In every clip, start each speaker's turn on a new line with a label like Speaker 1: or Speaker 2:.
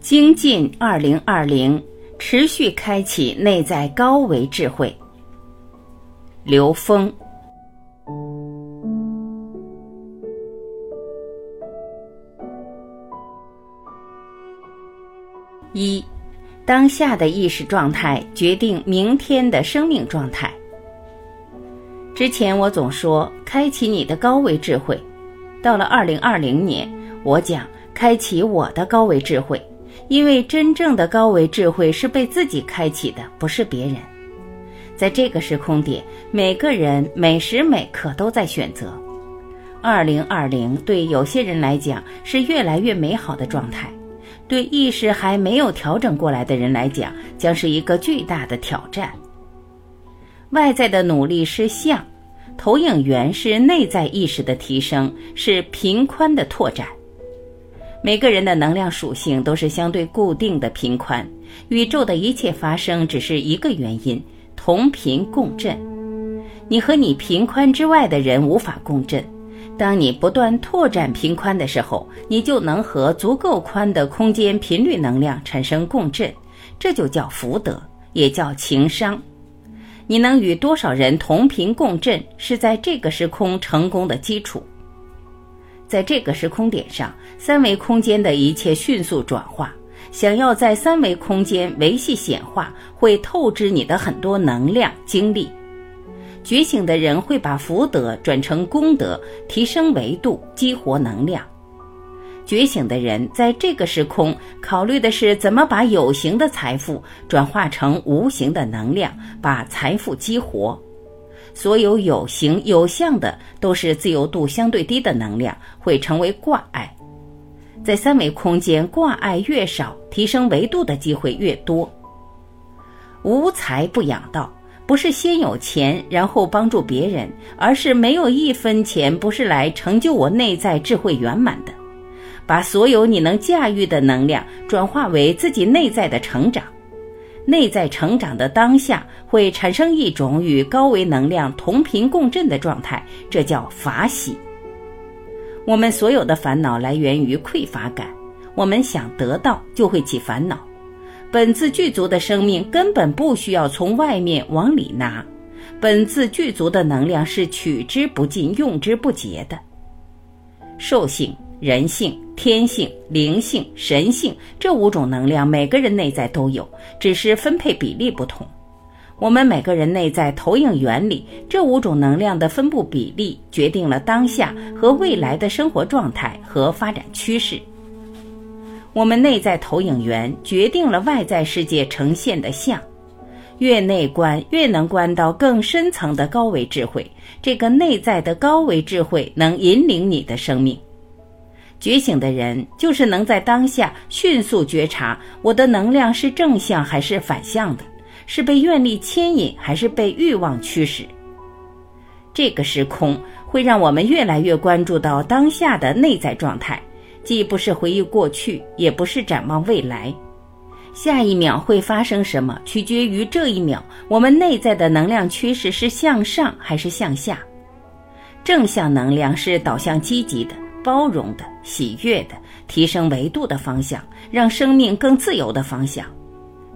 Speaker 1: 精进二零二零，持续开启内在高维智慧。刘峰。一，当下的意识状态决定明天的生命状态。之前我总说开启你的高维智慧，到了二零二零年，我讲开启我的高维智慧。因为真正的高维智慧是被自己开启的，不是别人。在这个时空点，每个人每时每刻都在选择。二零二零对有些人来讲是越来越美好的状态，对意识还没有调整过来的人来讲，将是一个巨大的挑战。外在的努力是相，投影源是内在意识的提升，是频宽的拓展。每个人的能量属性都是相对固定的频宽，宇宙的一切发生只是一个原因：同频共振。你和你频宽之外的人无法共振。当你不断拓展频宽的时候，你就能和足够宽的空间频率能量产生共振，这就叫福德，也叫情商。你能与多少人同频共振，是在这个时空成功的基础。在这个时空点上，三维空间的一切迅速转化。想要在三维空间维系显化，会透支你的很多能量精力。觉醒的人会把福德转成功德，提升维度，激活能量。觉醒的人在这个时空考虑的是怎么把有形的财富转化成无形的能量，把财富激活。所有有形有相的都是自由度相对低的能量，会成为挂碍。在三维空间，挂碍越少，提升维度的机会越多。无财不养道，不是先有钱然后帮助别人，而是没有一分钱不是来成就我内在智慧圆满的。把所有你能驾驭的能量转化为自己内在的成长。内在成长的当下，会产生一种与高维能量同频共振的状态，这叫法喜。我们所有的烦恼来源于匮乏感，我们想得到就会起烦恼。本自具足的生命根本不需要从外面往里拿，本自具足的能量是取之不尽、用之不竭的。兽性。人性、天性、灵性、神性这五种能量，每个人内在都有，只是分配比例不同。我们每个人内在投影原理，这五种能量的分布比例，决定了当下和未来的生活状态和发展趋势。我们内在投影源决定了外在世界呈现的像。越内观，越能观到更深层的高维智慧。这个内在的高维智慧，能引领你的生命。觉醒的人就是能在当下迅速觉察我的能量是正向还是反向的，是被愿力牵引还是被欲望驱使。这个时空会让我们越来越关注到当下的内在状态，既不是回忆过去，也不是展望未来。下一秒会发生什么，取决于这一秒我们内在的能量趋势是向上还是向下。正向能量是导向积极的。包容的、喜悦的、提升维度的方向，让生命更自由的方向。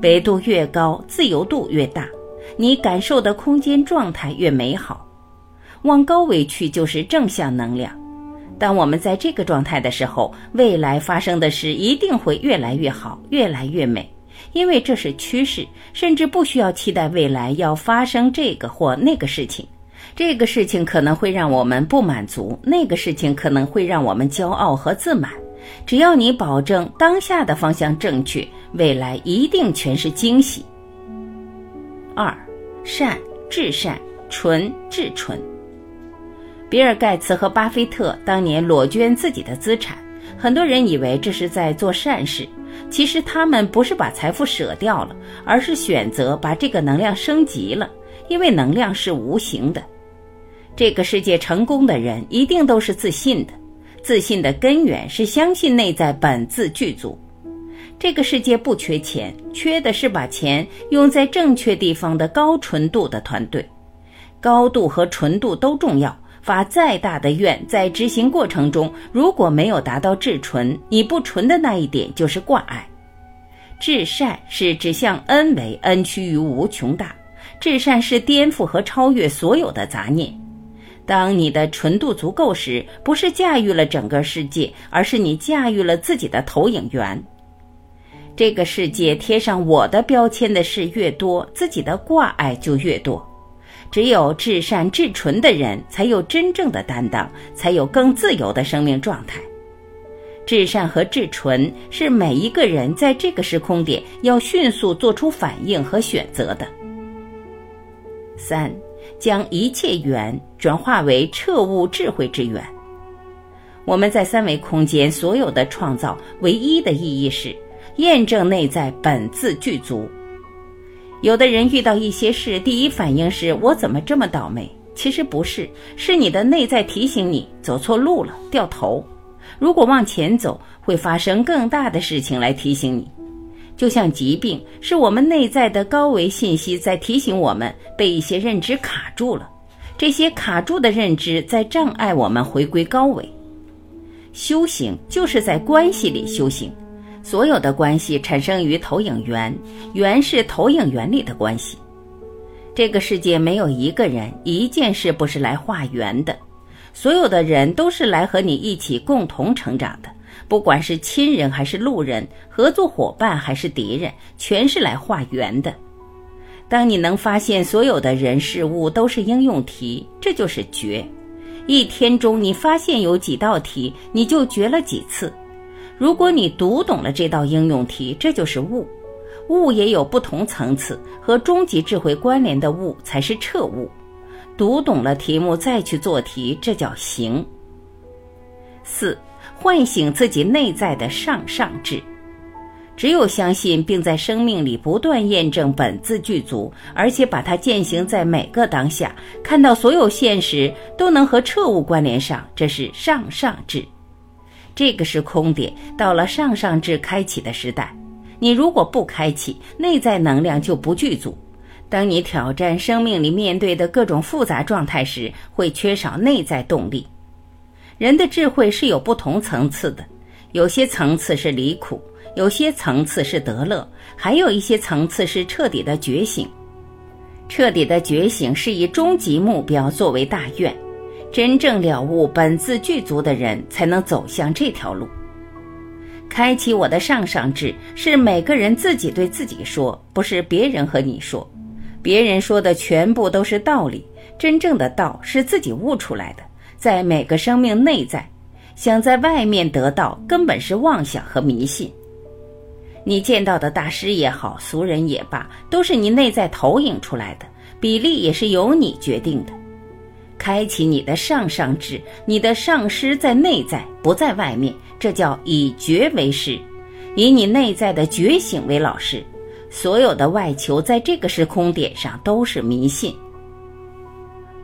Speaker 1: 维度越高，自由度越大，你感受的空间状态越美好。往高维去就是正向能量。当我们在这个状态的时候，未来发生的事一定会越来越好，越来越美，因为这是趋势，甚至不需要期待未来要发生这个或那个事情。这个事情可能会让我们不满足，那个事情可能会让我们骄傲和自满。只要你保证当下的方向正确，未来一定全是惊喜。二，善至善，纯至纯。比尔盖茨和巴菲特当年裸捐自己的资产，很多人以为这是在做善事，其实他们不是把财富舍掉了，而是选择把这个能量升级了，因为能量是无形的。这个世界成功的人一定都是自信的，自信的根源是相信内在本自具足。这个世界不缺钱，缺的是把钱用在正确地方的高纯度的团队。高度和纯度都重要。发再大的愿，在执行过程中如果没有达到至纯，你不纯的那一点就是挂碍。至善是指向恩为恩趋于无穷大，至善是颠覆和超越所有的杂念。当你的纯度足够时，不是驾驭了整个世界，而是你驾驭了自己的投影源。这个世界贴上我的标签的事越多，自己的挂碍就越多。只有至善至纯的人，才有真正的担当，才有更自由的生命状态。至善和至纯是每一个人在这个时空点要迅速做出反应和选择的。三，将一切缘转化为彻悟智慧之缘。我们在三维空间所有的创造，唯一的意义是验证内在本自具足。有的人遇到一些事，第一反应是我怎么这么倒霉？其实不是，是你的内在提醒你走错路了，掉头。如果往前走，会发生更大的事情来提醒你。就像疾病，是我们内在的高维信息在提醒我们被一些认知卡住了，这些卡住的认知在障碍我们回归高维。修行就是在关系里修行。所有的关系产生于投影源，源是投影源里的关系。这个世界没有一个人、一件事不是来化缘的，所有的人都是来和你一起共同成长的。不管是亲人还是路人，合作伙伴还是敌人，全是来化缘的。当你能发现所有的人事物都是应用题，这就是觉。一天中你发现有几道题，你就觉了几次。如果你读懂了这道应用题，这就是悟。悟也有不同层次，和终极智慧关联的悟才是彻悟。读懂了题目再去做题，这叫行。四，唤醒自己内在的上上智。只有相信并在生命里不断验证本自具足，而且把它践行在每个当下，看到所有现实都能和彻悟关联上，这是上上智。这个是空点，到了上上智开启的时代。你如果不开启，内在能量就不具足。当你挑战生命里面对的各种复杂状态时，会缺少内在动力。人的智慧是有不同层次的，有些层次是离苦，有些层次是得乐，还有一些层次是彻底的觉醒。彻底的觉醒是以终极目标作为大愿。真正了悟本自具足的人，才能走向这条路。开启我的上上智，是每个人自己对自己说，不是别人和你说。别人说的全部都是道理，真正的道是自己悟出来的，在每个生命内在。想在外面得到，根本是妄想和迷信。你见到的大师也好，俗人也罢，都是你内在投影出来的，比例也是由你决定的。开启你的上上智，你的上师在内在，不在外面，这叫以觉为师，以你内在的觉醒为老师。所有的外求在这个时空点上都是迷信。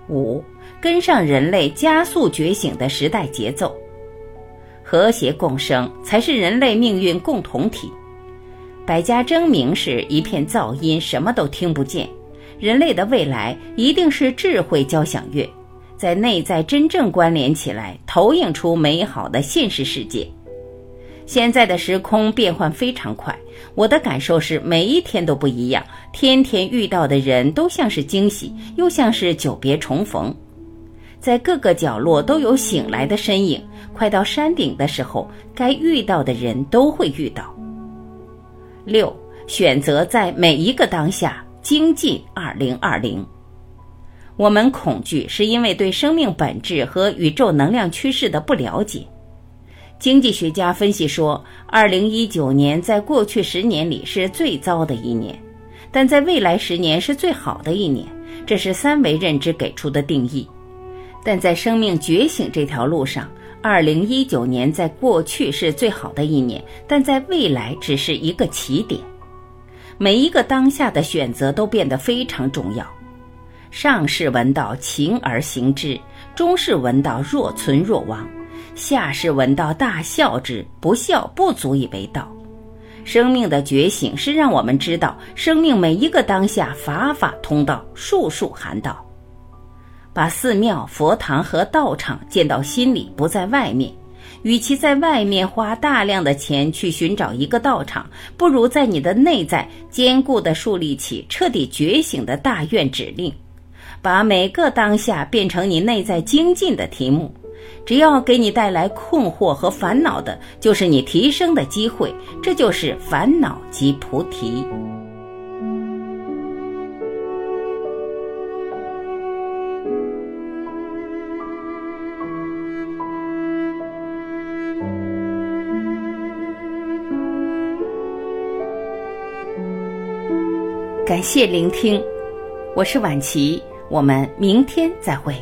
Speaker 1: 五，跟上人类加速觉醒的时代节奏，和谐共生才是人类命运共同体。百家争鸣时一片噪音，什么都听不见。人类的未来一定是智慧交响乐。在内在真正关联起来，投影出美好的现实世界。现在的时空变换非常快，我的感受是每一天都不一样，天天遇到的人都像是惊喜，又像是久别重逢。在各个角落都有醒来的身影，快到山顶的时候，该遇到的人都会遇到。六，选择在每一个当下精进二零二零。我们恐惧，是因为对生命本质和宇宙能量趋势的不了解。经济学家分析说，二零一九年在过去十年里是最糟的一年，但在未来十年是最好的一年。这是三维认知给出的定义。但在生命觉醒这条路上，二零一九年在过去是最好的一年，但在未来只是一个起点。每一个当下的选择都变得非常重要。上士闻道，勤而行之；中士闻道，若存若亡；下士闻道，大笑之。不笑，不足以为道。生命的觉醒是让我们知道，生命每一个当下，法法通道，术术含道。把寺庙、佛堂和道场建到心里，不在外面。与其在外面花大量的钱去寻找一个道场，不如在你的内在坚固地树立起彻底觉醒的大愿指令，把每个当下变成你内在精进的题目。只要给你带来困惑和烦恼的，就是你提升的机会。这就是烦恼即菩提。感谢聆听，我是晚琪，我们明天再会。